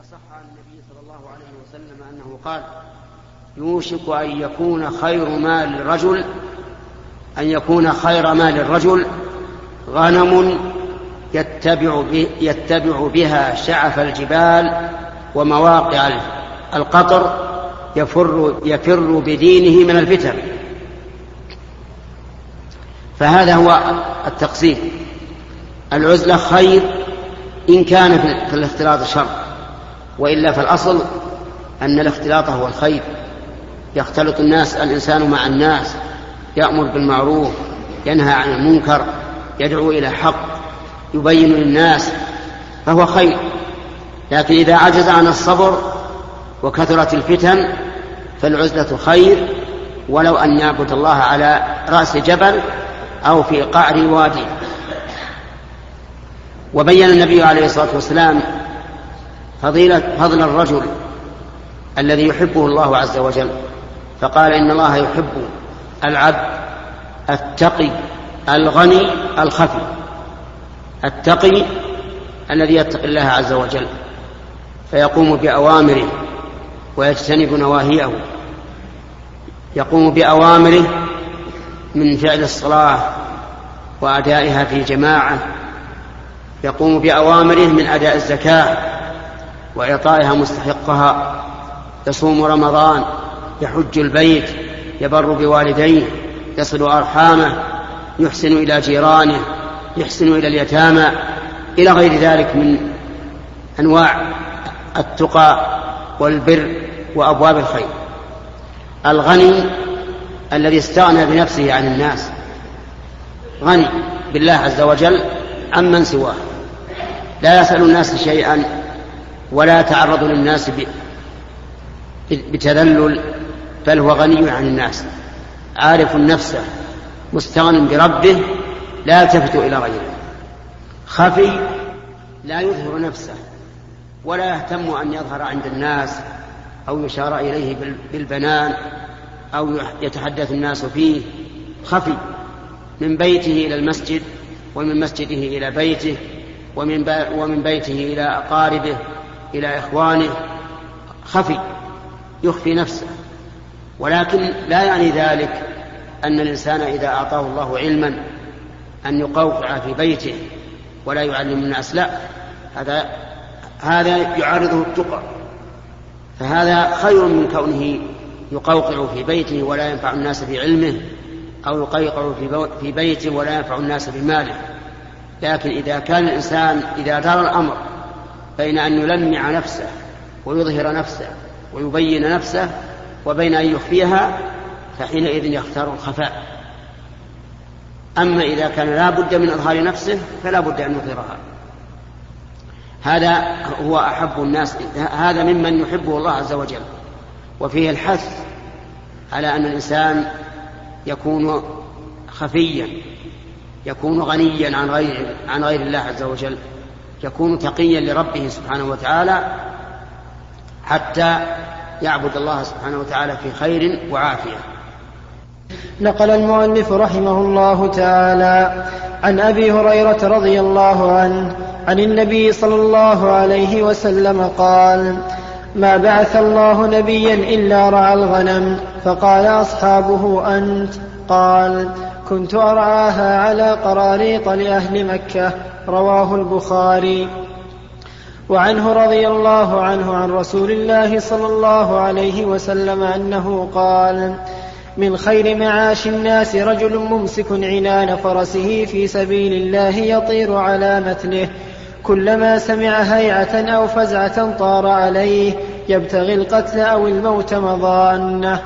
صح عن النبي صلى الله عليه وسلم أنه قال يوشك أن يكون خير مال الرجل أن يكون خير مال الرجل غنم يتبع, يتبع بها شعف الجبال ومواقع القطر يفر, يفر بدينه من الفتن. فهذا هو التقسيم العزلة خير إن كان في الاختلاط شر وإلا فالأصل أن الاختلاط هو الخير. يختلط الناس الإنسان مع الناس يأمر بالمعروف ينهى عن المنكر يدعو إلى حق يبين للناس فهو خير. لكن إذا عجز عن الصبر وكثرت الفتن فالعزلة خير. ولو أن يعبد الله على رأس جبل أو في قعر وادي. وبين النبي عليه الصلاة والسلام فضيلة فضل الرجل الذي يحبه الله عز وجل فقال إن الله يحب العبد التقي الغني الخفي التقي الذي يتقي الله عز وجل فيقوم بأوامره ويجتنب نواهيه يقوم بأوامره من فعل الصلاة وأدائها في جماعة يقوم بأوامره من أداء الزكاة وإعطائها مستحقها. يصوم رمضان يحج البيت يبر بوالديه يصل أرحامه يحسن إلى جيرانه يحسن إلى اليتامى إلى غير ذلك من أنواع التقى والبر وأبواب الخير. الغني الذي استغنى بنفسه عن الناس غني بالله عز وجل عمن سواه. لا يسأل الناس شيئا ولا يتعرض للناس بتذلل بل هو غني عن الناس. عارف نفسه مستغن بربه لا يلتفت إلى غيره. خفي لا يظهر نفسه ولا يهتم أن يظهر عند الناس أو يشار إليه بالبنان أو يتحدث الناس فيه. خفي من بيته إلى المسجد ومن مسجده إلى بيته ومن, ومن بيته إلى أقاربه. إلى إخوانه خفي يخفي نفسه. ولكن لا يعني ذلك أن الإنسان إذا أعطاه الله علما أن يقوقع في بيته ولا يعلم الناس لا. هذا هذا يعارضه التقى. فهذا خير من كونه يقوقع في بيته ولا ينفع الناس بعلمه أو يقيقع في بيته ولا ينفع الناس بماله لكن إذا كان الإنسان إذا دار الأمر بين أن يلمع نفسه ويظهر نفسه ويبين نفسه وبين أن يخفيها فحينئذ يختار الخفاء. أما إذا كان لا بد من إظهار نفسه فلا بد أن يظهرها. هذا هو أحب الناس هذا ممن يحبه الله عز وجل. وفيه الحث على أن الإنسان يكون خفيا يكون غنيا عن غير عن غير الله عز وجل. يكون تقيا لربه سبحانه وتعالى حتى يعبد الله سبحانه وتعالى في خير وعافية. نقل المؤلف رحمه الله تعالى عن أبي هريرة رضي الله عنه عن النبي صلى الله عليه وسلم قال ما بعث الله نبيا إلا رعى الغنم فقال أصحابه أنت؟ قال كنت أرعاها على قراريط لأهل مكة. رواه البخاري. وعنه رضي الله عنه عن رسول الله صلى الله عليه وسلم أنه قال من خير معاش الناس رجل ممسك عنان فرسه في سبيل الله يطير على متنه. كلما سمع هيعة أو فزعة طار عليه يبتغي القتل أو الموت مضانه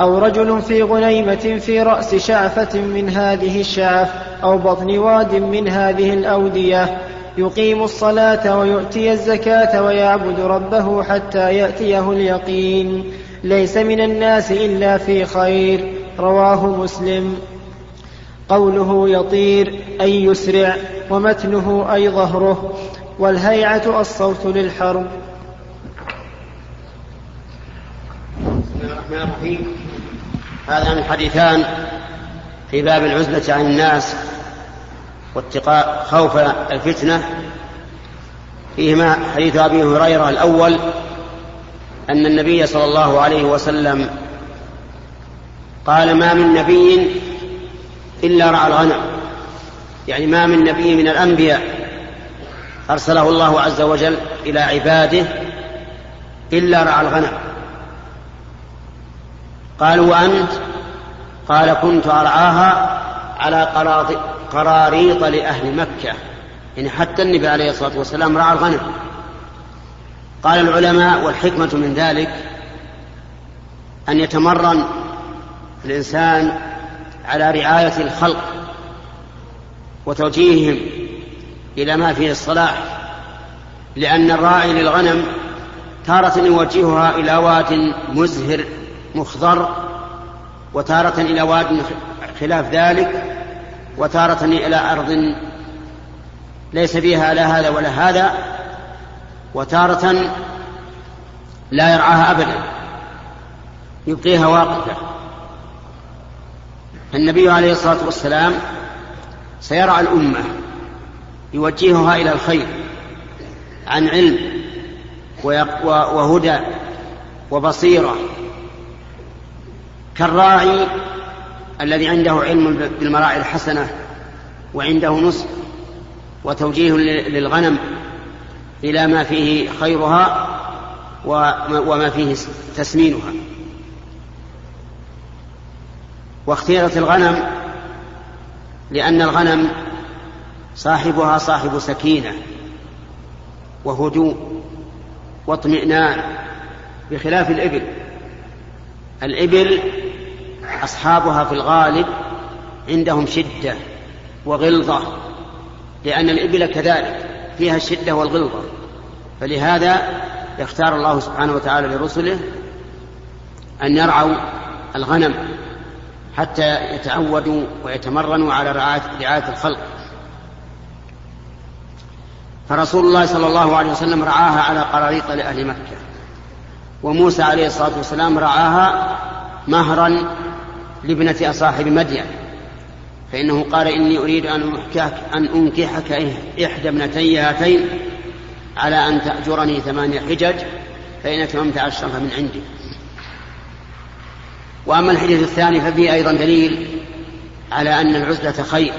أو رجل في غنيمة في رأس شعفة من هذه الشعف أو بطن واد من هذه الأودية. يقيم الصلاة ويؤتي الزكاة ويعبد ربه حتى يأتيه اليقين. ليس من الناس إلا في خير. رواه مسلم. قوله يطير أي يسرع ومتنه أي ظهره. والهيعة الصوت للحرب. بسم الله الرحمن الرحيم. هذان الحديثان في باب العزلة عن الناس واتقاء خوف الفتنة فيهما حديث أبي هريرة الأول أن النبي صلى الله عليه وسلم قال ما من نبي إلا رعى الغنم. يعني ما من نبي من الأنبياء أرسله الله عز وجل إلى عباده إلا رعى الغنم. قالوا وأنت؟ قال كنت أرعاها على قراريط لأهل مكة. يعني حتى النبي عليه الصلاة والسلام رعى الغنم. قال العلماء والحكمة من ذلك أن يتمرن الإنسان على رعاية الخلق وتوجيههم إلى ما فيه الصلاح لأن الراعي للغنم تارة يوجهها إلى واد مزهر مخضر وتارة إلى واد خلاف ذلك وتارة إلى أرض ليس فيها لا هذا ولا هذا وتارة لا يرعاها أبدا يبقيها واقفة. النبي عليه الصلاة والسلام سيرعى الأمة يوجهها إلى الخير عن علم وهدى وبصيرة. كالراعي الذي عنده علم بالمراعي الحسنة وعنده نصح وتوجيه للغنم إلى ما فيه خيرها وما فيه تسمينها. واختيرت الغنم لأن الغنم صاحبها صاحب سكينة وهدوء واطمئنان بخلاف الإبل. الإبل أصحابها في الغالب عندهم شدة وغلظة لأن الإبل كذلك فيها الشدة والغلظة. فلهذا يختار الله سبحانه وتعالى لرسله أن يرعوا الغنم حتى يتعودوا ويتمرنوا على رعاية, الخلق. فرسول الله صلى الله عليه وسلم رعاها على قراريط لأهل مكة وموسى عليه الصلاة والسلام رعاها مهرا لابنة صاحب مدين. فإنه قال إني أريد أن أنكحك, أن أنكحك إحدى ابنتي هاتين على أن تأجرني ثمانية حجج فإن أتممت عشرا فمن عندي. وأما الحديث الثاني ففيه أيضا دليل على أن العزلة خير.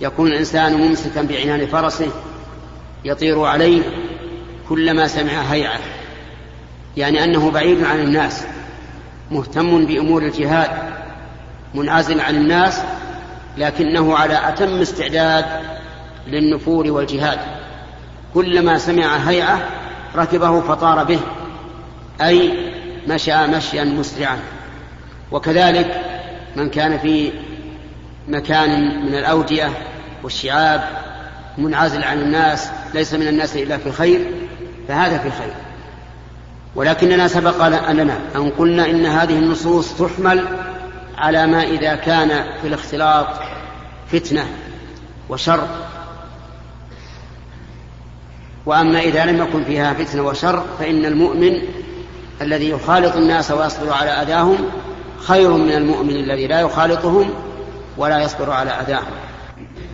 يكون الإنسان ممسكا بعنان فرسه يطير عليه كلما سمع هيعة. يعني أنه بعيد عن الناس. مهتم بأمور الجهاد منعزل عن الناس لكنه على أتم استعداد للنفور والجهاد. كلما سمع هيعة ركبه فطار به أي مشى مشيا مسرعا. وكذلك من كان في مكان من الأودية والشعاب منعزل عن الناس ليس من الناس إلا في خير فهذا في خير ولكننا سبق لنا أن قلنا إن هذه النصوص تحمل على ما إذا كان في الاختلاط فتنة وشر. وأما إذا لم يكن فيها فتنة وشر فإن المؤمن الذي يخالط الناس ويصبر على أذاهم خير من المؤمن الذي لا يخالطهم ولا يصبر على أذاهم.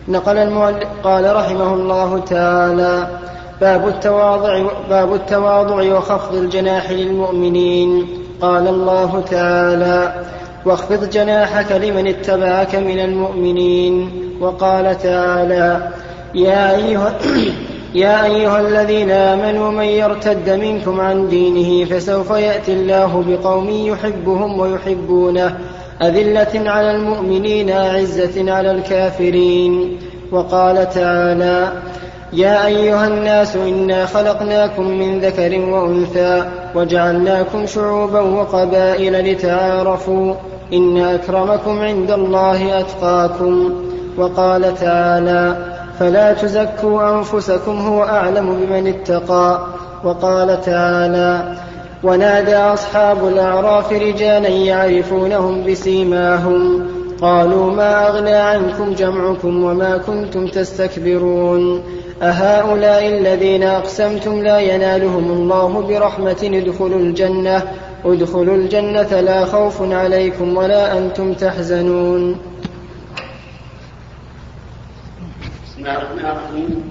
نقل المؤلف قال رحمه الله تعالى باب التواضع باب التواضع وخفض الجناح للمؤمنين. قال الله تعالى واخفض جناحك لمن اتبعك من المؤمنين. وقال تعالى يا أيها يا أيها الذين آمنوا من يرتد منكم عن دينه فسوف يأتي الله بقوم يحبهم ويحبونه. أذلة على المؤمنين أعزة على الكافرين. وقال تعالى يا أيها الناس إنا خلقناكم من ذكر وأنثى وجعلناكم شعوبا وقبائل لتعارفوا إن أكرمكم عند الله أتقاكم وقال تعالى فلا تزكوا أنفسكم هو أعلم بمن اتقى وقال تعالى ونادى أصحاب الأعراف رجالا يعرفونهم بسيماهم قالوا ما أغنى عنكم جمعكم وما كنتم تستكبرون أهؤلاء الذين أقسمتم لا ينالهم الله برحمة ادخلوا الجنة ادخلوا الجنة لا خوف عليكم ولا أنتم تحزنون. بسم الله الرحمن الرحيم.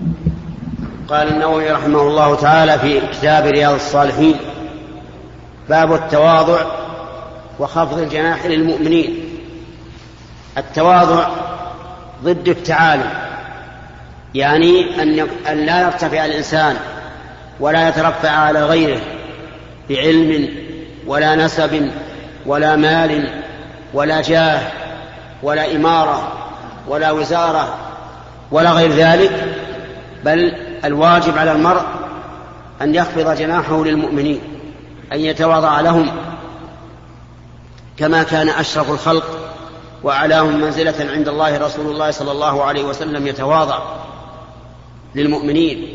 قال النووي رحمه الله تعالى في كتاب رياض الصالحين باب التواضع وخفض الجناح للمؤمنين. التواضع ضد التعالي. يعني أن لا يرتفع الإنسان ولا يترفع على غيره بعلم ولا نسب ولا مال ولا جاه ولا إمارة ولا وزارة ولا غير ذلك بل الواجب على المرء أن يخفض جناحه للمؤمنين أن يتواضع لهم كما كان أشرف الخلق وأعلاهم منزلة عند الله رسول الله صلى الله عليه وسلم يتواضع. للمؤمنين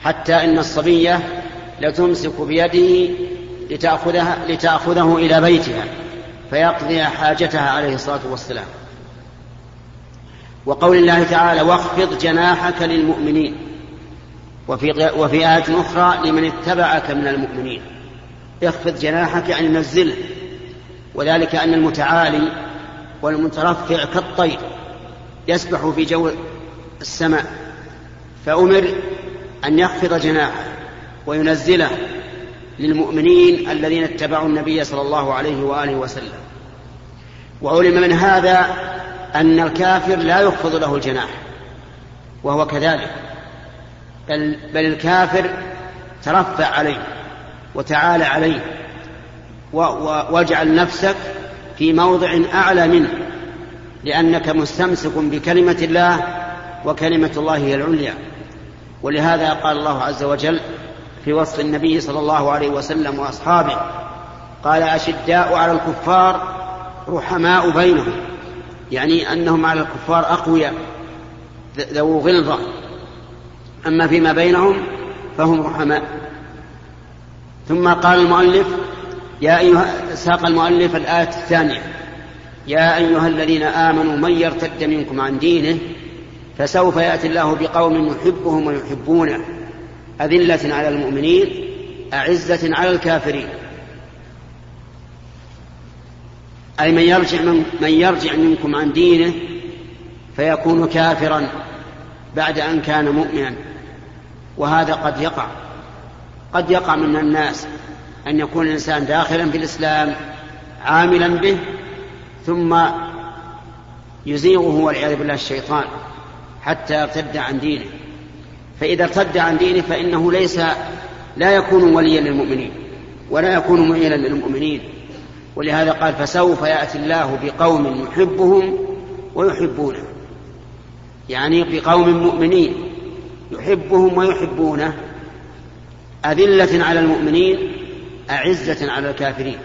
حتى إن الصبية لتمسك بيده لتأخذها لتأخذه إلى بيتها فيقضي حاجتها عليه الصلاة والسلام. وقول الله تعالى واخفض جناحك للمؤمنين وفي وفي آية أخرى لمن اتبعك من المؤمنين اخفض جناحك يعني نزله وذلك أن المتعالي والمترفع كالطير يسبح في جو السماء. فأمر أن يخفض جناحه وينزله للمؤمنين الذين اتبعوا النبي صلى الله عليه وآله وسلم. وعلم من هذا أن الكافر لا يخفض له الجناح وهو كذلك. بل, بل الكافر ترفع عليه وتعالى عليه واجعل نفسك في موضع أعلى منه لأنك مستمسك بكلمة الله وكلمة الله هي العليا. ولهذا قال الله عز وجل في وصف النبي صلى الله عليه وسلم وأصحابه قال أشداء على الكفار رحماء بينهم. يعني أنهم على الكفار أقوياء ذو غلظة. أما فيما بينهم فهم رحماء. ثم قال المؤلف يا ايها ساق المؤلف الآية الثانية يا أيها الذين آمنوا من يرتد منكم عن دينه فسوف يأتي الله بقوم يحبهم ويحبونه. أذلة على المؤمنين أعزة على الكافرين. أي من يرجع من, من يرجع منكم عن دينه فيكون كافرا بعد أن كان مؤمنا. وهذا قد يقع. قد يقع من الناس أن يكون الإنسان داخلا في الإسلام عاملا به ثم يزيغه والعياذ بالله الشيطان. حتى يرتد عن دينه. فإذا ارتد عن دينه فإنه ليس لا يكون وليا للمؤمنين ولا يكون معينا للمؤمنين. ولهذا قال فسوف يأتي الله بقوم يحبهم ويحبونه. يعني بقوم مؤمنين يحبهم ويحبونه. أذلة على المؤمنين أعزة على الكافرين.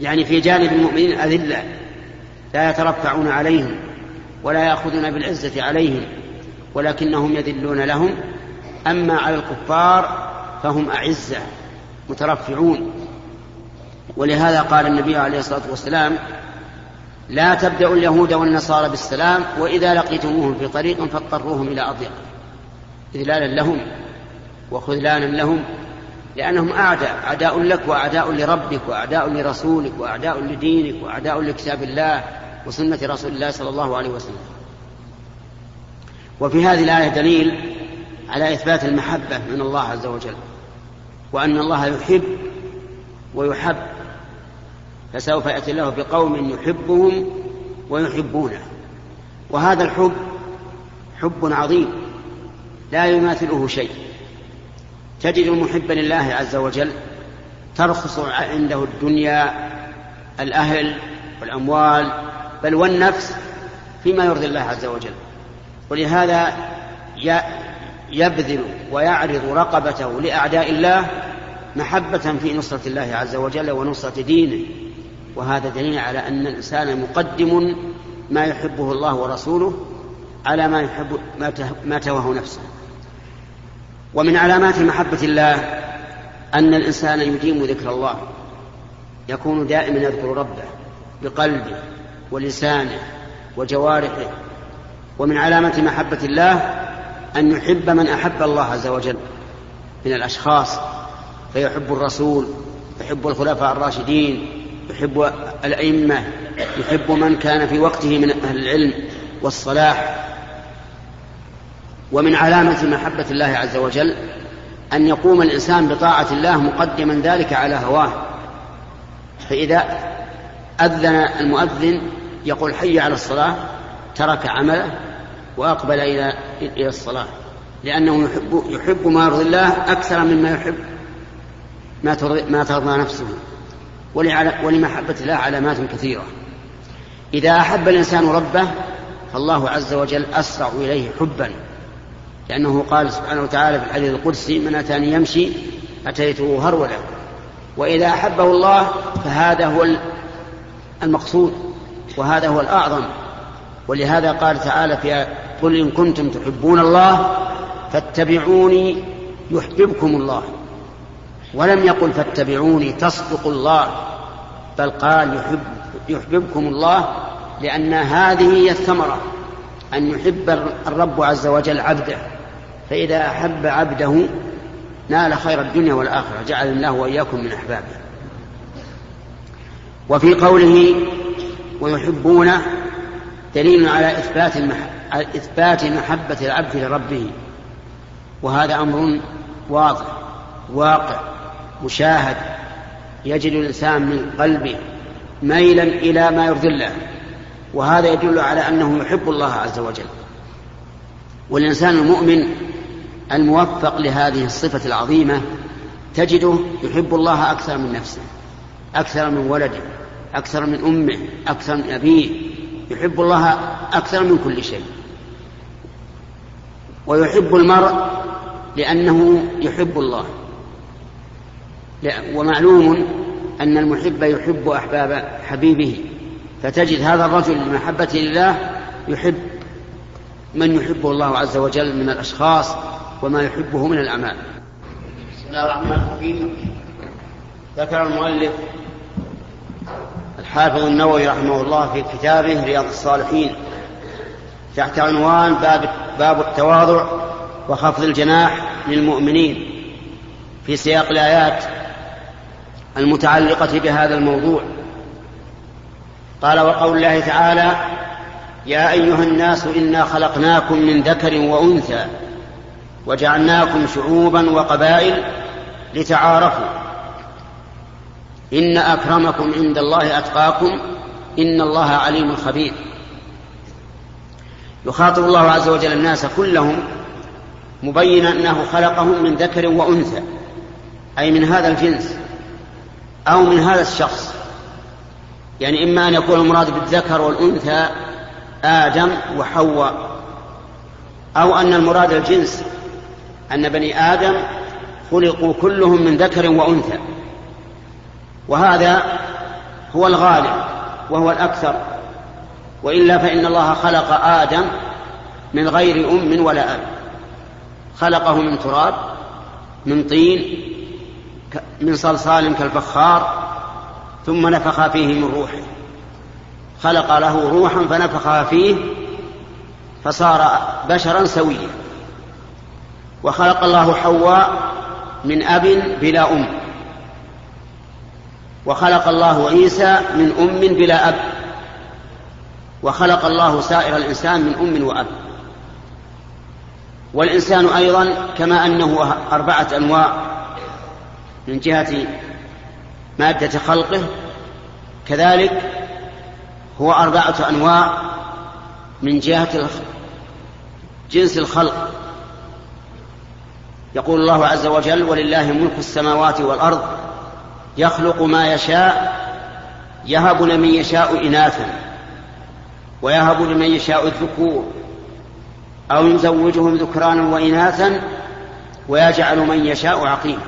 يعني في جانب المؤمنين أذلة لا يترفعون عليهم. ولا يأخذون بالعزة عليهم ولكنهم يذلون لهم. أما على الكفار فهم أعزة مترفعون. ولهذا قال النبي عليه الصلاة والسلام لا تبدأوا اليهود والنصارى بالسلام وإذا لقيتموهم في طريق فاضطروهم إلى أضيق. إذلالا لهم وخذلانا لهم لأنهم أعداء أعداء لك وأعداء لربك وأعداء لرسولك وأعداء لدينك وأعداء لكتاب الله. وسنة رسول الله صلى الله عليه وسلم. وفي هذه الآية دليل على إثبات المحبة من الله عز وجل وأن الله يحب ويحب فسوف يأتي الله بقوم يحبهم ويحبونه. وهذا الحب حب عظيم لا يماثله شيء. تجد المحب لله عز وجل ترخص عنده الدنيا الأهل والأموال بل والنفس فيما يرضي الله عز وجل. ولهذا يبذل ويعرض رقبته لأعداء الله محبة في نصرة الله عز وجل ونصرة دينه. وهذا دليل على أن الإنسان مقدم ما يحبه الله ورسوله على ما يحب ما توه نفسه. ومن علامات محبة الله أن الإنسان يديم ذكر الله يكون دائما يذكر ربه بقلبه ولسانه وجوارحه ومن علامة محبة الله أن يحب من أحب الله عز وجل من الأشخاص فيحب الرسول يحب الخلفاء الراشدين يحب الأئمة يحب من كان في وقته من أهل العلم والصلاح. ومن علامة محبة الله عز وجل أن يقوم الإنسان بطاعة الله مقدما ذلك على هواه. فإذا أذن المؤذن يقول حي على الصلاة ترك عمله وأقبل إلى إلى الصلاة لأنه يحب يحب ما يرضي الله أكثر مما يحب ما ترضي ما ترضى نفسه ولمحبة الله علامات كثيرة. إذا أحب الإنسان ربه فالله عز وجل أسرع إليه حبا لأنه قال سبحانه وتعالى في الحديث القدسي من أتاني يمشي أتيته هرولا وإذا أحبه الله فهذا هو المقصود. وهذا هو الأعظم. ولهذا قال تعالى في قل إن كنتم تحبون الله فاتبعوني يحببكم الله. ولم يقل فاتبعوني تصدقوا الله. بل قال يحب يحببكم الله لأن هذه هي الثمرة أن يحب الرب عز وجل عبده. فإذا أحب عبده نال خير الدنيا والآخرة جعل الله وإياكم من أحبابه. وفي قوله ويحبون دليل على إثبات على إثبات محبة العبد لربه. وهذا أمر واضح واقع مشاهد. يجد الإنسان من قلبه ميلا إلى ما يرضي الله. وهذا يدل على أنه يحب الله عز وجل. والإنسان المؤمن الموفق لهذه الصفة العظيمة تجده يحب الله أكثر من نفسه أكثر من ولده. أكثر من أمه أكثر من أبيه يحب الله أكثر من كل شيء. ويحب المرء لأنه يحب الله. ومعلوم أن المحب يحب أحباب حبيبه. فتجد هذا الرجل لمحبته لله يحب من يحبه الله عز وجل من الأشخاص وما يحبه من الأعمال. بسم الله الرحمن الرحيم. ذكر المؤلف الحافظ النووي رحمه الله في كتابه رياض الصالحين تحت عنوان باب, باب التواضع وخفض الجناح للمؤمنين في سياق الآيات المتعلقة بهذا الموضوع. قال وقول الله تعالى يا أيها الناس إنا خلقناكم من ذكر وأنثى وجعلناكم شعوبا وقبائل لتعارفوا إن أكرمكم عند الله أتقاكم إن الله عليم خبير. يخاطب الله عز وجل الناس كلهم مبينا أنه خلقهم من ذكر وأنثى أي من هذا الجنس أو من هذا الشخص. يعني إما أن يكون المراد بالذكر والأنثى آدم وحواء أو أن المراد الجنس أن بني آدم خلقوا كلهم من ذكر وأنثى. وهذا هو الغالب وهو الأكثر. وإلا فإن الله خلق آدم من غير أم ولا أب. خلقه من تراب من طين من صلصال كالفخار ثم نفخ فيه من روحه. خلق له روحا فنفخها فيه فصار بشرا سويا. وخلق الله حواء من أب بلا أم. وخلق الله عيسى من أم بلا أب. وخلق الله سائر الإنسان من أم وأب. والإنسان أيضا كما أنه أربعة أنواع. من جهة مادة خلقه كذلك هو أربعة أنواع. من جهة جنس الخلق. يقول الله عز وجل ولله ملك السماوات والأرض يخلق ما يشاء يهب لمن يشاء إناثا ويهب لمن يشاء الذكور أو يزوجهم ذكرانا وإناثا ويجعل من يشاء عقيما.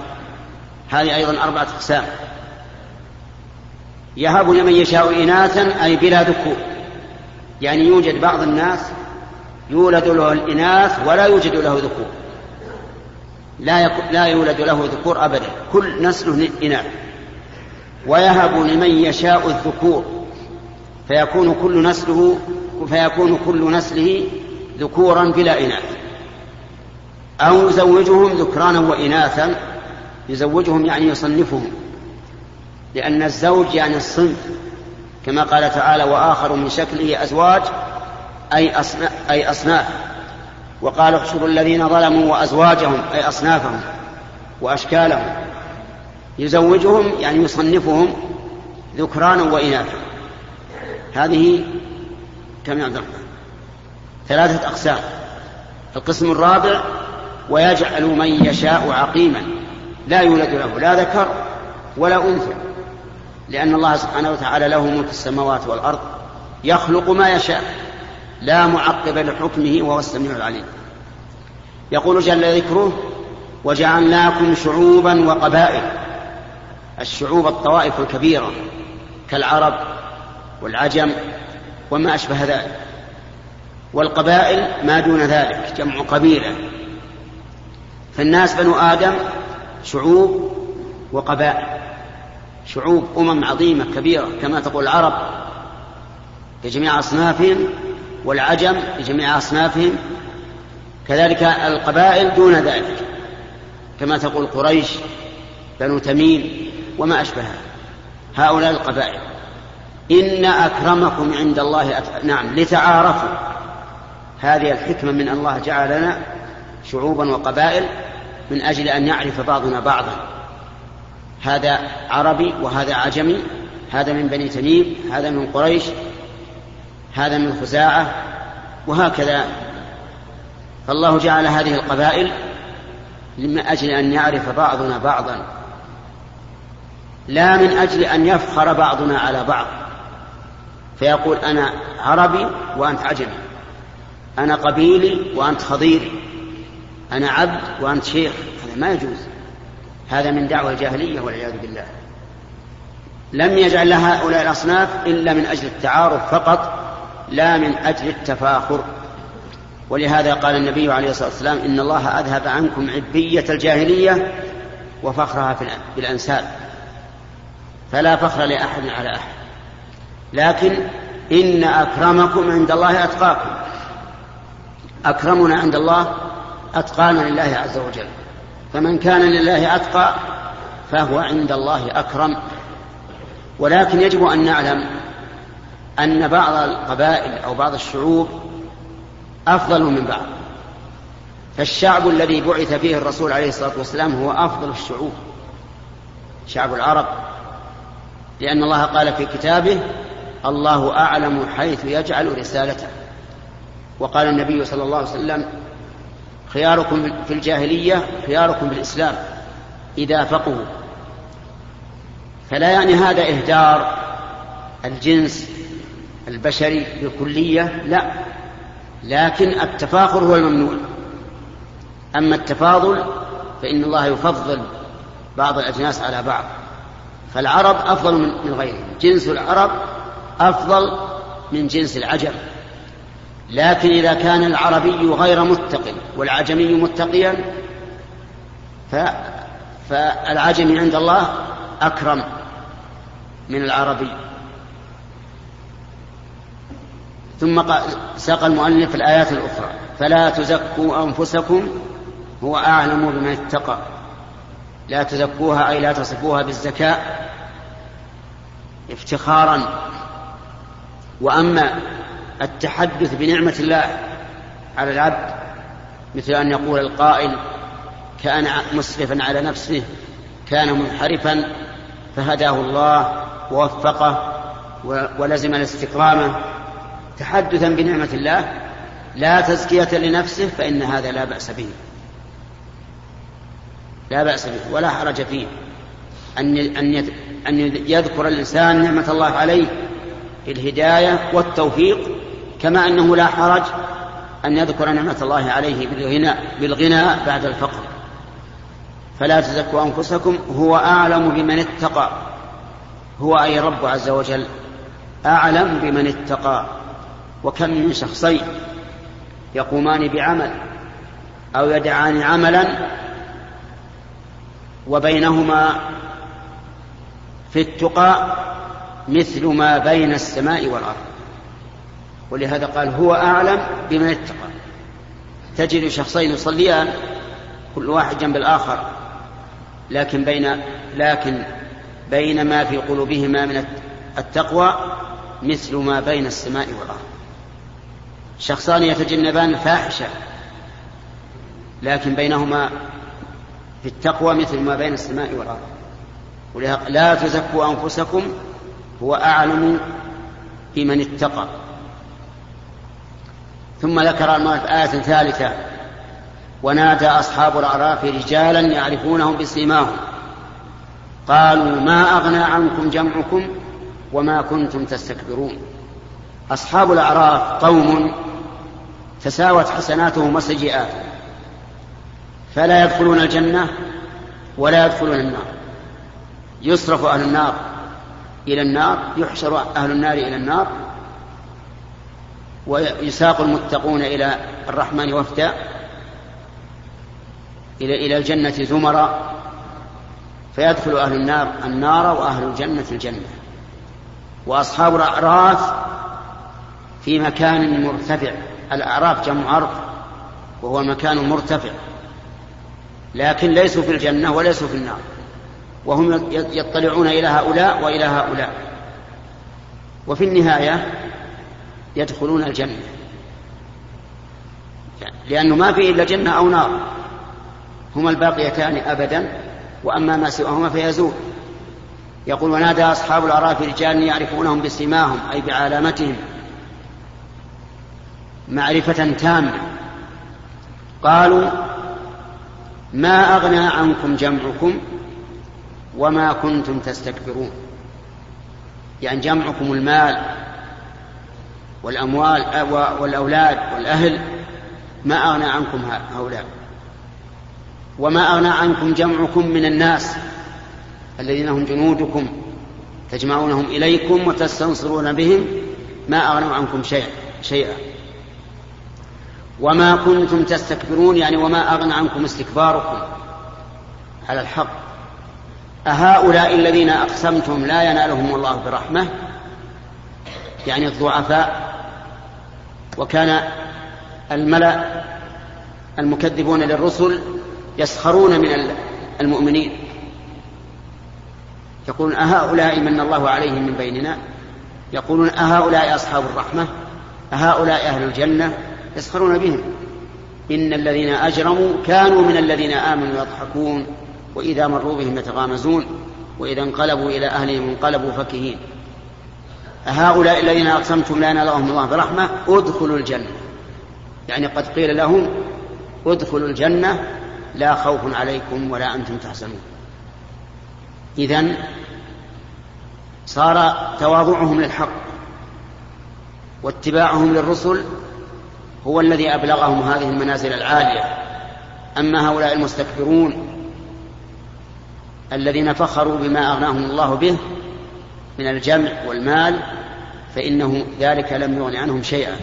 هذه أيضا أربعة أقسام. يهب لمن يشاء إناثا أي بلا ذكور. يعني يوجد بعض الناس يولد له الإناث ولا يوجد له ذكور. لا لا يولد له ذكور أبدا. كل نسله إناث. ويهب لمن يشاء الذكور فيكون كل نسله فيكون كل نسله ذكورا بلا إناث. أو يزوجهم ذكرانا وإناثا يزوجهم يعني يصنفهم لأن الزوج يعني الصنف كما قال تعالى وآخر من شكله أزواج أي أصناف, أي أصناف. وقال احشروا الذين ظلموا وأزواجهم أي أصنافهم وأشكالهم. يزوجهم يعني يصنفهم ذكرانا وإناثا. هذه كم يعذر ثلاثة أقسام. القسم الرابع ويجعل من يشاء عقيما. لا يولد له لا ذكر ولا أنثى. لأن الله سبحانه وتعالى له ملك السماوات والأرض يخلق ما يشاء لا معقب لحكمه وهو السميع العليم. يقول جل ذكره وجعلناكم شعوبا وقبائل الشعوب الطوائف الكبيرة كالعرب والعجم وما أشبه ذلك والقبائل ما دون ذلك جمع قبيلة. فالناس بنو آدم شعوب وقبائل شعوب أمم عظيمة كبيرة كما تقول العرب بجميع أصنافهم والعجم بجميع أصنافهم. كذلك القبائل دون ذلك كما تقول قريش بنو تميم وما أشبهها هؤلاء القبائل. إن أكرمكم عند الله أت... نعم لتعارفوا. هذه الحكمة من الله جعلنا شعوبا وقبائل من أجل أن يعرف بعضنا بعضا. هذا عربي وهذا عجمي هذا من بني تميم هذا من قريش هذا من خزاعة وهكذا. فالله جعل هذه القبائل من أجل أن يعرف بعضنا بعضا. لا من أجل أن يفخر بعضنا على بعض. فيقول أنا عربي وأنت عجمي أنا قبيلي وأنت خضيري. أنا عبد وأنت شيخ. هذا ما يجوز. هذا من دعوة الجاهلية والعياذ بالله. لم يجعل لها هؤلاء الأصناف إلا من أجل التعارف فقط لا من أجل التفاخر. ولهذا قال النبي عليه الصلاة والسلام إن الله أذهب عنكم عبية الجاهلية وفخرها بالأنساب فلا فخر لأحد على أحد. لكن إن أكرمكم عند الله أتقاكم. أكرمنا عند الله أتقانا لله عز وجل. فمن كان لله أتقى فهو عند الله أكرم. ولكن يجب أن نعلم أن بعض القبائل أو بعض الشعوب أفضل من بعض. فالشعب الذي بعث فيه الرسول عليه الصلاة والسلام هو أفضل الشعوب. شعب العرب لأن الله قال في كتابه الله أعلم حيث يجعل رسالته. وقال النبي صلى الله عليه وسلم خياركم في الجاهلية خياركم في الإسلام إذا فقهوا. فلا يعني هذا إهدار الجنس البشري بالكلية؟ لا. لكن التفاخر هو الممنوع. أما التفاضل فإن الله يفضل بعض الأجناس على بعض. فالعرب أفضل من غيرهم. جنس العرب أفضل من جنس العجم. لكن إذا كان العربي غير متق والعجمي متقيا فالعجمي عند الله أكرم من العربي. ثم ساق المؤلف الآيات الأخرى. فلا تزكوا أنفسكم هو أعلم بمن اتقى. لا تزكوها أي لا تصفوها بالزكاة افتخارا. وأما التحدث بنعمة الله على العبد مثل أن يقول القائل كان مسرفا على نفسه كان منحرفا فهداه الله ووفقه ولزم الاستقامة. تحدثا بنعمة الله لا تزكية لنفسه فإن هذا لا بأس به. لا بأس به ولا حرج فيه. أن أن أن يذكر الإنسان نعمة الله عليه بالهداية والتوفيق كما أنه لا حرج أن يذكر نعمة الله عليه بالغنى بالغنى بعد الفقر. فلا تزكوا أنفسكم هو أعلم بمن اتقى. هو أي رب عز وجل أعلم بمن اتقى. وكم من شخصين يقومان بعمل أو يدعان عملا وبينهما في التقى مثل ما بين السماء والأرض. ولهذا قال هو أعلم بمن اتقى. تجد شخصين يصليان كل واحد جنب الآخر لكن بين لكن بين ما في قلوبهما من التقوى مثل ما بين السماء والأرض. شخصان يتجنبان الفاحشة لكن بينهما في التقوى مثل ما بين السماء والأرض. لا تزكوا أنفسكم هو أعلم بمن اتقى. ثم ذكر المؤلف آية ثالثة ونادى أصحاب الأعراف رجالا يعرفونهم بسيماهم. قالوا ما أغنى عنكم جمعكم وما كنتم تستكبرون. أصحاب الأعراف قوم تساوت حسناتهم وسيئاتهم. فلا يدخلون الجنة ولا يدخلون النار. يصرف أهل النار إلى النار يحشر أهل النار إلى النار ويساق المتقون إلى الرحمن وفدا إلى إلى الجنة زمرا فيدخل أهل النار النار وأهل الجنة الجنة. وأصحاب الأعراف في مكان مرتفع الأعراف جمع عرف وهو المكان المرتفع لكن ليسوا في الجنة وليسوا في النار. وهم يطلعون إلى هؤلاء وإلى هؤلاء. وفي النهاية يدخلون الجنة. لأنه ما في إلا جنة أو نار. هما الباقيتان أبدا وأما ما سواهما فيزول. يقول ونادى أصحاب الأعراف رجال يعرفونهم بسماهم أي بعلامتهم. معرفة تامة. قالوا ما أغنى عنكم جمعكم وما كنتم تستكبرون. يعني جمعكم المال والأموال والأولاد والأهل ما أغنى عنكم هؤلاء. وما أغنى عنكم جمعكم من الناس الذين هم جنودكم تجمعونهم إليكم وتستنصرون بهم ما أغنوا عنكم شيئا شيئا. وما كنتم تستكبرون يعني وما أغنى عنكم استكباركم. على الحق. أهؤلاء الذين أقسمتم لا ينالهم الله برحمة يعني الضعفاء وكان الملأ المكذبون للرسل يسخرون من المؤمنين. يقولون أهؤلاء من الله عليهم من بيننا؟ يقولون أهؤلاء أصحاب الرحمة؟ أهؤلاء أهل الجنة؟ يسخرون بهم. إن الذين أجرموا كانوا من الذين آمنوا يضحكون وإذا مروا بهم يتغامزون وإذا انقلبوا إلى أهلهم انقلبوا فكهين. هؤلاء الذين أقسمتم لا ينالهم الله برحمة ادخلوا الجنة. يعني قد قيل لهم ادخلوا الجنة لا خوف عليكم ولا أنتم تحزنون. إذن صار تواضعهم للحق واتباعهم للرسل هو الذي أبلغهم هذه المنازل العالية. أما هؤلاء المستكبرون الذين فخروا بما أغناهم الله به من الجمع والمال فإنه ذلك لم يغن عنهم شيئا.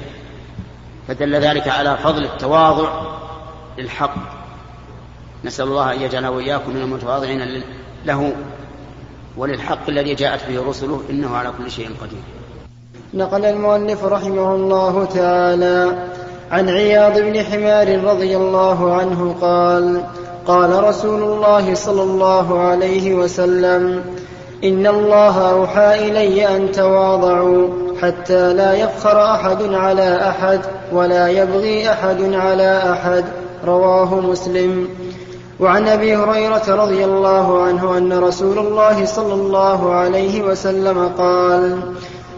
فدل ذلك على فضل التواضع للحق. نسأل الله أن يجعل وإياكم من المتواضعين له وللحق الذي جاءت به رسله إنه على كل شيء قدير. نقل المؤلف رحمه الله تعالى عن عياض بن حمار رضي الله عنه قال قال رسول الله صلى الله عليه وسلم إن الله أوحى إلي أن تواضعوا حتى لا يفخر أحد على أحد ولا يبغي أحد على أحد رواه مسلم. وعن أبي هريرة رضي الله عنه أن رسول الله صلى الله عليه وسلم قال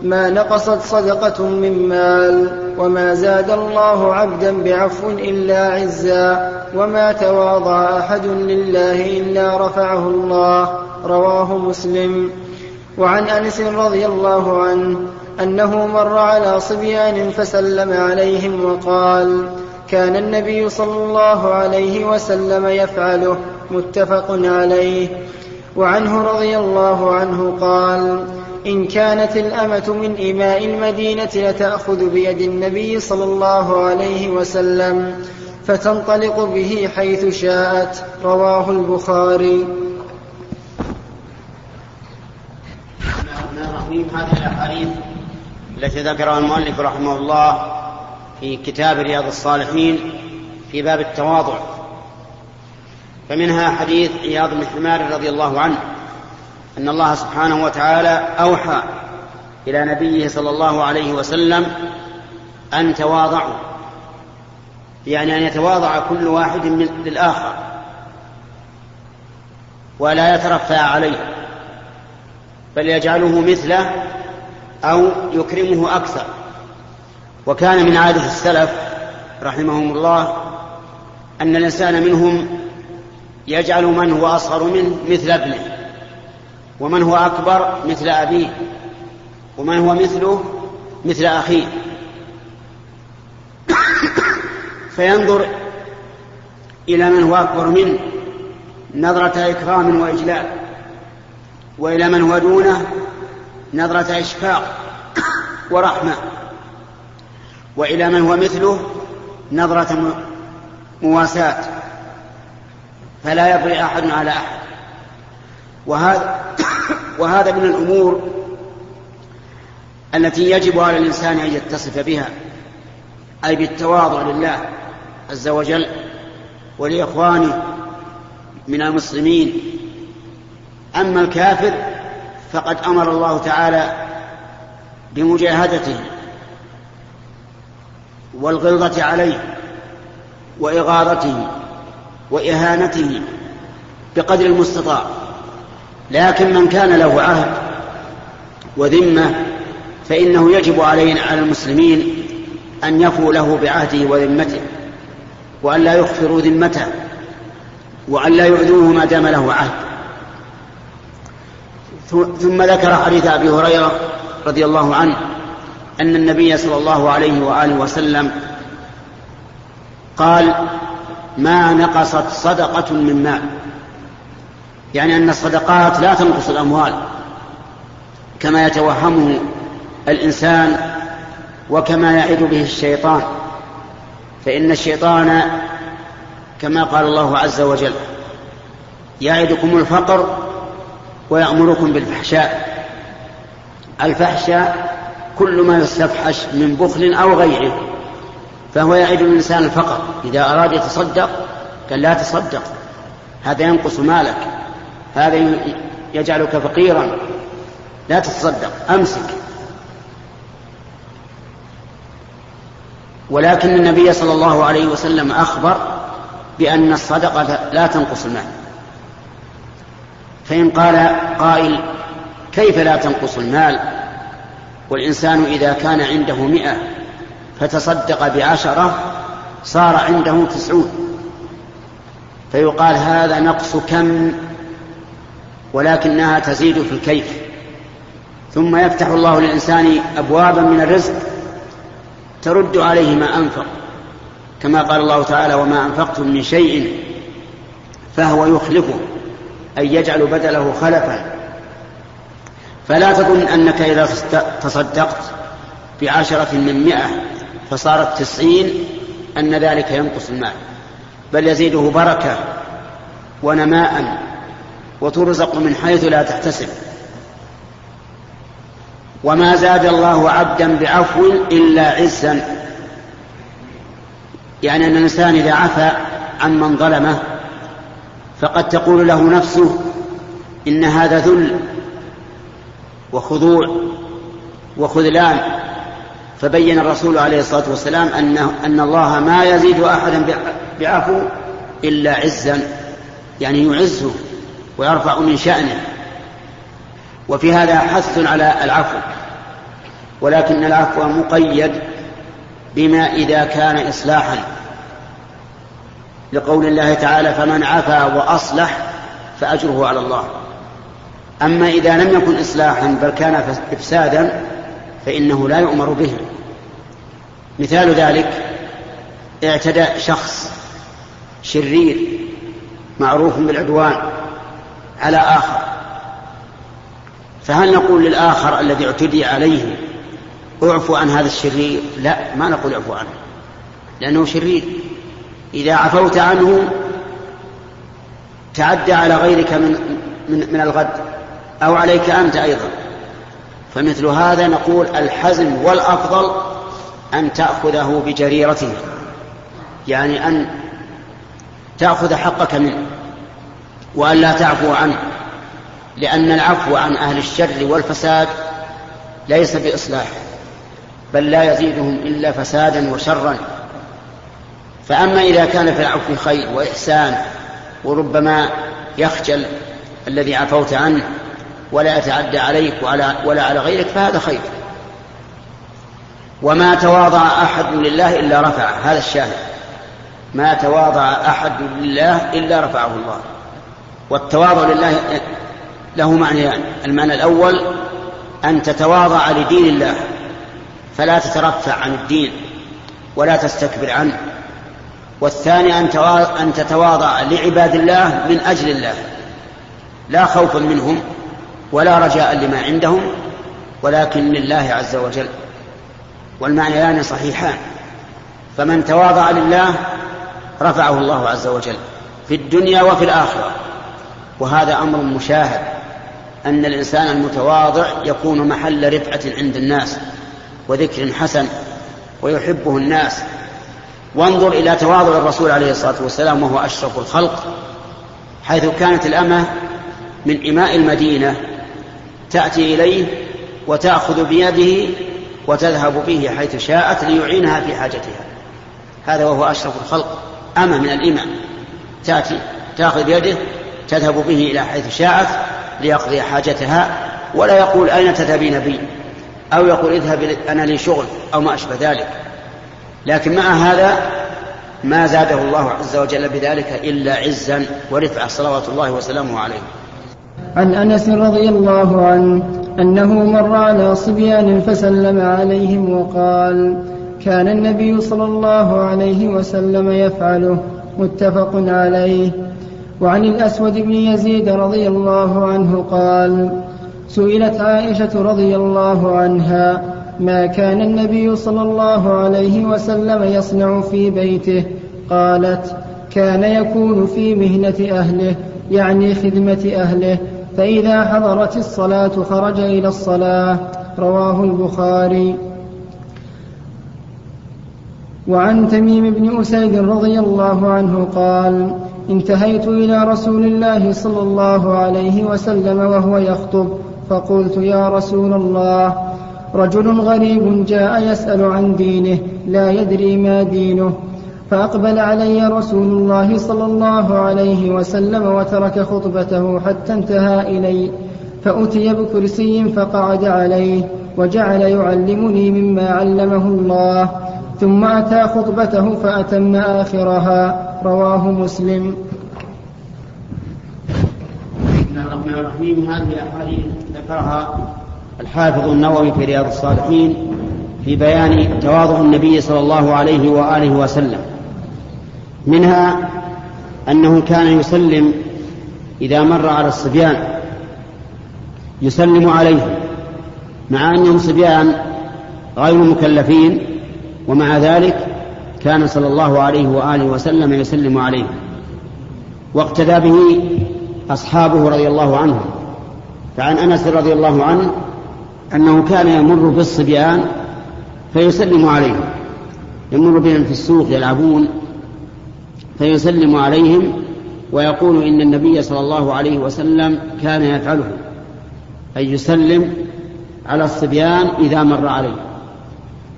ما نقصت صدقة من مال. وما زاد الله عبدا بعفو إلا عزا وما تواضع أحد لله إلا رفعه الله. رواه مسلم. وعن أنس رضي الله عنه أنه مر على صبيان فسلم عليهم وقال كان النبي صلى الله عليه وسلم يفعله متفق عليه. وعنه رضي الله عنه قال إن كانت الأمة من إماء المدينة لتأخذ بيد النبي صلى الله عليه وسلم فتنطلق به حيث شاءت. رواه البخاري. هذه الأحاديث التي ذكرها المؤلف رحمه الله في كتاب رياض الصالحين في باب التواضع. فمنها حديث عياض بن حمار رضي الله عنه. أن الله سبحانه وتعالى أوحى إلى نبيه صلى الله عليه وسلم أن تواضعوا يعني أن يتواضع كل واحد للآخر ولا يترفع عليه بل يجعله مثله أو يكرمه أكثر. وكان من عادة السلف رحمهم الله أن الإنسان منهم يجعل من هو أصغر منه مثل ابنه. ومن هو أكبر مثل أبيه؟ ومن هو مثله مثل أخيه؟ فينظر إلى من هو أكبر منه نظرة إكرام وإجلال. وإلى من هو دونه نظرة إشفاق ورحمة. وإلى من هو مثله نظرة مواساة. فلا يبغي أحد على أحد. وهذا وهذا من الأمور التي يجب على الإنسان أن يتصف بها أي بالتواضع لله عز وجل ولإخوانه من المسلمين. أما الكافر فقد أمر الله تعالى بمجاهدته والغلظة عليه وإغاظته وإهانته بقدر المستطاع. لكن من كان له عهد وذمة فإنه يجب علينا على المسلمين أن يفوا له بعهده وذمته وأن لا يخفروا ذمته وأن لا يؤذوه ما دام له عهد. ثم ذكر حديث أبي هريرة رضي الله عنه أن النبي صلى الله عليه وآله وسلم قال ما نقصت صدقة من مال. يعني أن الصدقات لا تنقص الأموال كما يتوهمه الإنسان وكما يعد به الشيطان فإن الشيطان كما قال الله عز وجل يعدكم الفقر ويأمركم بالفحشاء. الفحشاء كل ما يستفحش من بخل أو غيره فهو يعد الإنسان الفقر إذا أراد يتصدق قال لا تصدق هذا ينقص مالك. هذا يجعلك فقيرا. لا تتصدق أمسك. ولكن النبي صلى الله عليه وسلم أخبر بأن الصدقة لا تنقص المال. فإن قال قائل كيف لا تنقص المال؟ والإنسان إذا كان عنده مئة فتصدق بعشرة صار عنده تسعون. فيقال هذا نقص كم؟ ولكنها تزيد في الكيف. ثم يفتح الله للإنسان أبوابا من الرزق ترد عليه ما أنفق. كما قال الله تعالى وما أنفقتم من شيء فهو يخلفه أي يجعل بدله خلفا. فلا تظن أنك إذا تصدقت بعشرة من مئة فصارت تسعين أن ذلك ينقص المال. بل يزيده بركة ونماء وترزق من حيث لا تحتسب. وما زاد الله عبدا بعفو إلا عزا. يعني أن الإنسان إذا عفى عن من ظلمه فقد تقول له نفسه إن هذا ذل وخضوع وخذلان. فبين الرسول عليه الصلاة والسلام أن, أن الله ما يزيد أحدا بعفو إلا عزا. يعني يعزه. ويرفع من شأنه. وفي هذا حث على العفو. ولكن العفو مقيد بما إذا كان إصلاحا. لقول الله تعالى فمن عفا وأصلح فأجره على الله. أما إذا لم يكن إصلاحا بل كان إفسادا فإنه لا يؤمر به. مثال ذلك اعتدى شخص شرير معروف بالعدوان على آخر. فهل نقول للآخر الذي اعتدي عليه اعفو عن هذا الشرير لا ما نقول اعفو عنه لأنه شرير. إذا عفوت عنه تعدى على غيرك من, من, من الغد أو عليك أنت أيضا. فمثل هذا نقول الحزم والأفضل أن تأخذه بجريرته يعني أن تأخذ حقك منه. وأن لا تعفو عنه لأن العفو عن أهل الشر والفساد ليس بإصلاح بل لا يزيدهم إلا فسادا وشرا. فأما إذا كان في العفو خير وإحسان وربما يخجل الذي عفوت عنه ولا يتعدى عليك ولا, ولا على غيرك فهذا خير. وما تواضع أحد لله إلا رفعه هذا الشاهد. ما تواضع أحد لله إلا رفعه الله. والتواضع لله له معنيان. المعنى الأول أن تتواضع لدين الله فلا تترفع عن الدين ولا تستكبر عنه. والثاني أن تتواضع لعباد الله من أجل الله لا خوفا منهم ولا رجاء لما عندهم ولكن لله عز وجل. والمعنيان صحيحان. فمن تواضع لله رفعه الله عز وجل في الدنيا وفي الآخرة. وهذا أمر مشاهد أن الإنسان المتواضع يكون محل رفعة عند الناس وذكر حسن ويحبه الناس. وانظر إلى تواضع الرسول عليه الصلاة والسلام وهو أشرف الخلق حيث كانت الأمة من إماء المدينة تأتي إليه وتأخذ بيده وتذهب به حيث شاءت ليعينها في حاجتها. هذا وهو أشرف الخلق أمة من الإماء تأتي تأخذ بيده تذهب به إلى حيث شاءت ليقضي حاجتها ولا يقول أين تذهبين بي أو يقول اذهب أنا لي شغل أو ما أشبه ذلك. لكن مع هذا ما زاده الله عز وجل بذلك إلا عزا ورفعة صلوات الله وسلامه عليه. عن أنس رضي الله عنه أنه مر على صبيان فسلم عليهم وقال كان النبي صلى الله عليه وسلم يفعله متفق عليه. وعن الأسود بن يزيد رضي الله عنه قال سئلت عائشة رضي الله عنها ما كان النبي صلى الله عليه وسلم يصنع في بيته؟ قالت كان يكون في مهنة أهله يعني خدمة أهله فإذا حضرت الصلاة خرج إلى الصلاة. رواه البخاري. وعن تميم بن أسيد رضي الله عنه قال انتهيت إلى رسول الله صلى الله عليه وسلم وهو يخطب فقلت يا رسول الله رجل غريب جاء يسأل عن دينه لا يدري ما دينه. فأقبل علي رسول الله صلى الله عليه وسلم وترك خطبته حتى انتهى إلي. فأتي بكرسي فقعد عليه وجعل يعلمني مما علمه الله. ثم أتى خطبته فأتم آخرها. رواه مسلم. بسم الله الرحمن الرحيم. هذه الأحاديث ذكرها الحافظ النووي في رياض الصالحين في بيان تواضع النبي صلى الله عليه وآله وسلم. منها أنه كان يسلم إذا مر على الصبيان. يسلم عليهم مع أنهم صبيان غير مكلفين ومع ذلك كان صلى الله عليه وآله وسلم يسلم عليهم واقتدى به أصحابه رضي الله عنهم. فعن أنس رضي الله عنه أنه كان يمر بالصبيان فيسلم عليهم. يمر بهم في السوق يلعبون فيسلم عليهم ويقول إن النبي صلى الله عليه وسلم كان يفعله. أي يسلم على الصبيان إذا مر عليه.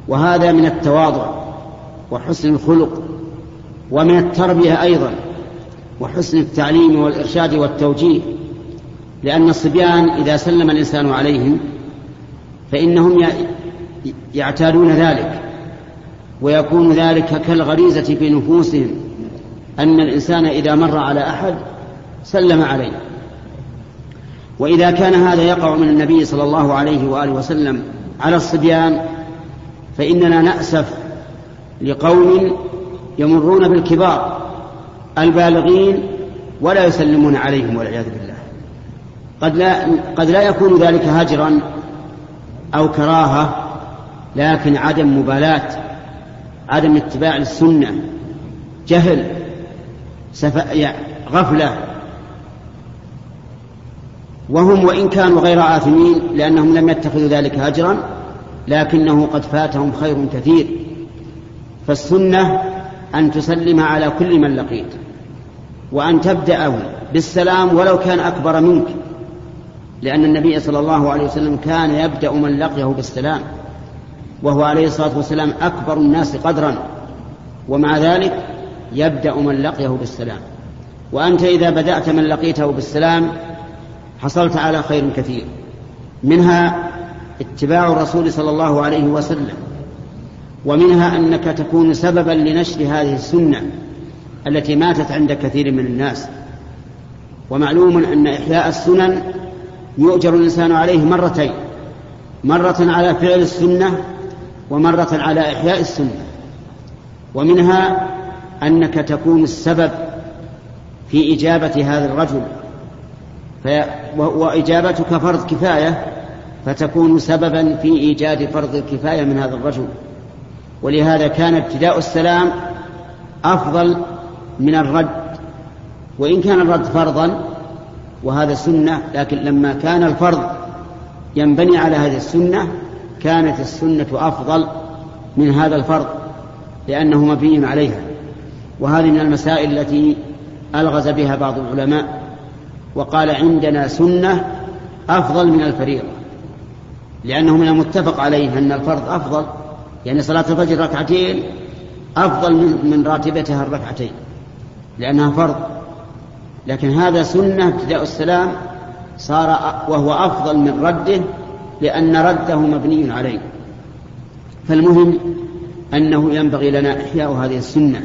وهذا من التواضع. وحسن الخلق ومن التربية أيضا وحسن التعليم والإرشاد والتوجيه لأن الصبيان إذا سلم الإنسان عليهم فإنهم يعتادون ذلك ويكون ذلك كالغريزة في نفوسهم أن الإنسان إذا مر على أحد سلم عليه. وإذا كان هذا يقع من النبي صلى الله عليه وآله وسلم على الصبيان فإننا نأسف لقوم يمرون بالكبار البالغين ولا يسلمون عليهم والعياذ بالله. قد لا قد لا يكون ذلك هجرا أو كراهة لكن عدم مبالاة عدم اتباع للسنه جهل غفلة. وهم وإن كانوا غير آثمين لأنهم لم يتخذوا ذلك هجرا لكنه قد فاتهم خير كثير. فالسنة أن تسلم على كل من لقيت وأن تبدأه بالسلام ولو كان أكبر منك لأن النبي صلى الله عليه وسلم كان يبدأ من لقيه بالسلام وهو عليه الصلاة والسلام أكبر الناس قدرا ومع ذلك يبدأ من لقيه بالسلام. وأنت إذا بدأت من لقيته بالسلام حصلت على خير كثير منها اتباع الرسول صلى الله عليه وسلم. ومنها أنك تكون سببا لنشر هذه السنة التي ماتت عند كثير من الناس. ومعلوم أن إحياء السنن يؤجر الإنسان عليه مرتين مرة على فعل السنة ومرة على إحياء السنة. ومنها أنك تكون السبب في إجابة هذا الرجل. وإجابتك فرض كفاية فتكون سببا في إيجاد فرض الكفاية من هذا الرجل. ولهذا كان ابتداء السلام أفضل من الرد وإن كان الرد فرضا وهذا سنة لكن لما كان الفرض ينبني على هذه السنة كانت السنة أفضل من هذا الفرض لأنه مبني عليها. وهذه من المسائل التي ألغز بها بعض العلماء وقال عندنا سنة أفضل من الفريضة لأنه من المتفق عليه أن الفرض أفضل يعني صلاة الفجر ركعتين أفضل من راتبتها الركعتين لأنها فرض. لكن هذا سنة ابتداء السلام صار وهو أفضل من رده لأن رده مبني عليه. فالمهم أنه ينبغي لنا إحياء هذه السنة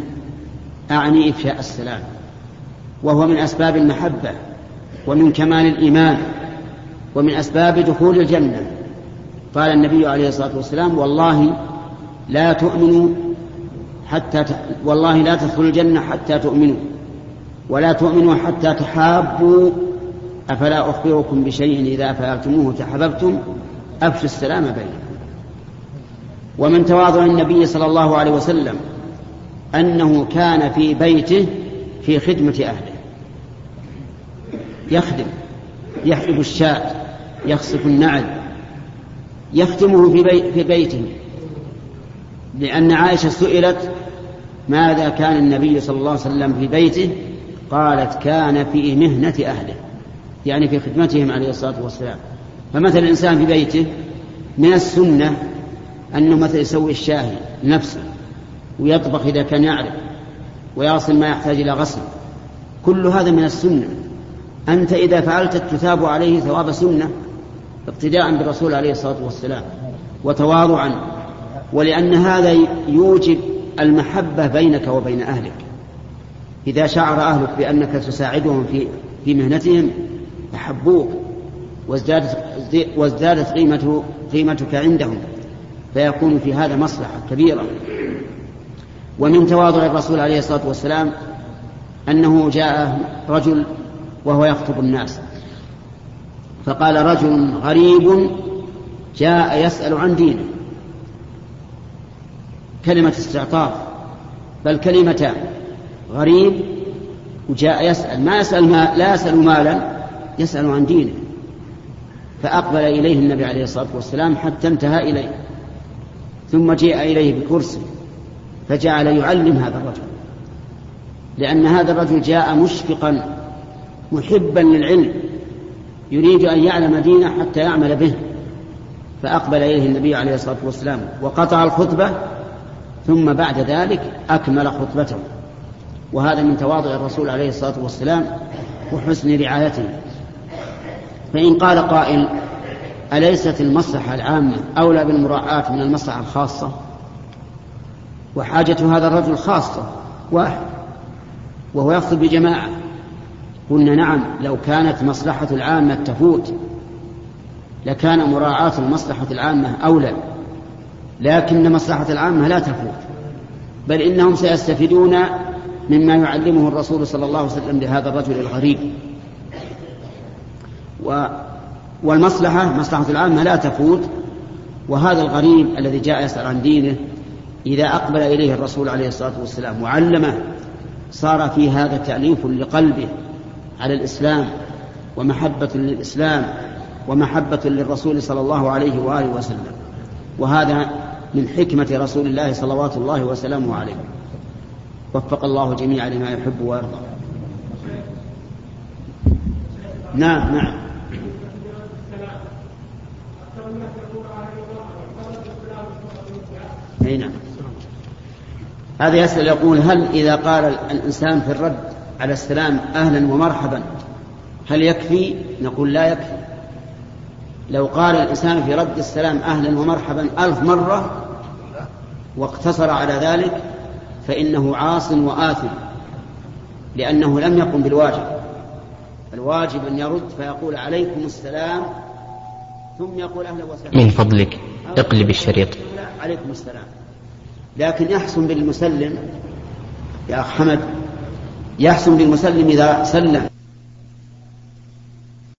أعني إفشاء السلام. وهو من أسباب المحبة ومن كمال الإيمان ومن أسباب دخول الجنة. قال النبي عليه الصلاة والسلام والله لا تؤمنوا حتى ت... والله لا تدخلوا الجنة حتى تؤمنوا ولا تؤمنوا حتى تحابوا أفلا أخبركم بشيء إذا فعلتموه تحببتم؟ أفشوا السلام بينكم. ومن تواضع النبي صلى الله عليه وسلم أنه كان في بيته في خدمة أهله. يخدم يحلب الشاة يخصف النعل يخدمه في, بي في بيته. لأن عائشة سئلت ماذا كان النبي صلى الله عليه وسلم في بيته؟ قالت كان في مهنة أهله يعني في خدمتهم عليه الصلاة والسلام. فمثل الإنسان في بيته من السنة أنه مثل يسوي الشاهي لنفسه ويطبخ إذا كان يعرف ويغسل ما يحتاج إلى غسل. كل هذا من السنة. أنت إذا فعلت تثاب عليه ثواب سنة اقتداء بالرسول عليه الصلاة والسلام وتواضعا ولأن هذا يوجب المحبة بينك وبين أهلك. إذا شعر أهلك بأنك تساعدهم في في مهنتهم أحبوك وازدادت وازدادت قيمته قيمتك عندهم فيكون في هذا مصلحة كبيرة. ومن تواضع الرسول عليه الصلاة والسلام أنه جاء رجل وهو يخطب الناس. فقال رجل غريب جاء يسأل عن دينه. كلمة استعطاف بل كلمتان غريب وجاء يسأل. ما يسأل ما لا يسأل مالا يسأل عن دينه. فأقبل إليه النبي عليه الصلاة والسلام حتى انتهى إليه. ثم جاء إليه بكرسي فجعل يعلم هذا الرجل. لأن هذا الرجل جاء مشفقا محبا للعلم يريد أن يعلم دينه حتى يعمل به. فأقبل إليه النبي عليه الصلاة والسلام وقطع الخطبة ثم بعد ذلك أكمل خطبته. وهذا من تواضع الرسول عليه الصلاة والسلام وحسن رعايته. فإن قال قائل أليست المصلحة العامة أولى بالمراعاة من المصلحة الخاصة؟ وحاجة هذا الرجل خاصة واحد. وهو يخطب بجماعة. قلنا نعم لو كانت مصلحة العامة تفوت لكان مراعاة المصلحة العامة أولى. لكن مصلحة العامة لا تفوت. بل إنهم سيستفيدون مما يعلمه الرسول صلى الله عليه وسلم لهذا الرجل الغريب. و والمصلحة مصلحة العامة لا تفوت. وهذا الغريب الذي جاء يسأل عن دينه إذا أقبل إليه الرسول عليه الصلاة والسلام وعلمه صار في هذا تأليف لقلبه على الإسلام ومحبة للإسلام ومحبة للرسول صلى الله عليه وآله وسلم. وهذا من حكمة رسول الله صلوات الله وسلامه عليه. وفق الله جميعا لما يحب ويرضى. نعم نعم. أي نعم. هذا يسأل يقول هل إذا قال الإنسان في الرد على السلام أهلا ومرحبا هل يكفي؟ نقول لا يكفي. لو قال الإنسان في رد السلام أهلا ومرحبا ألف مرة واقتصر على ذلك فإنه عاص وآثم لأنه لم يقم بالواجب. الواجب أن يرد فيقول عليكم السلام ثم يقول أهلا وسهلا. من فضلك اقلب الشريط. عليكم السلام. لكن يحسن بالمسلم يا أخ حمد يحسن بالمسلم إذا سلم.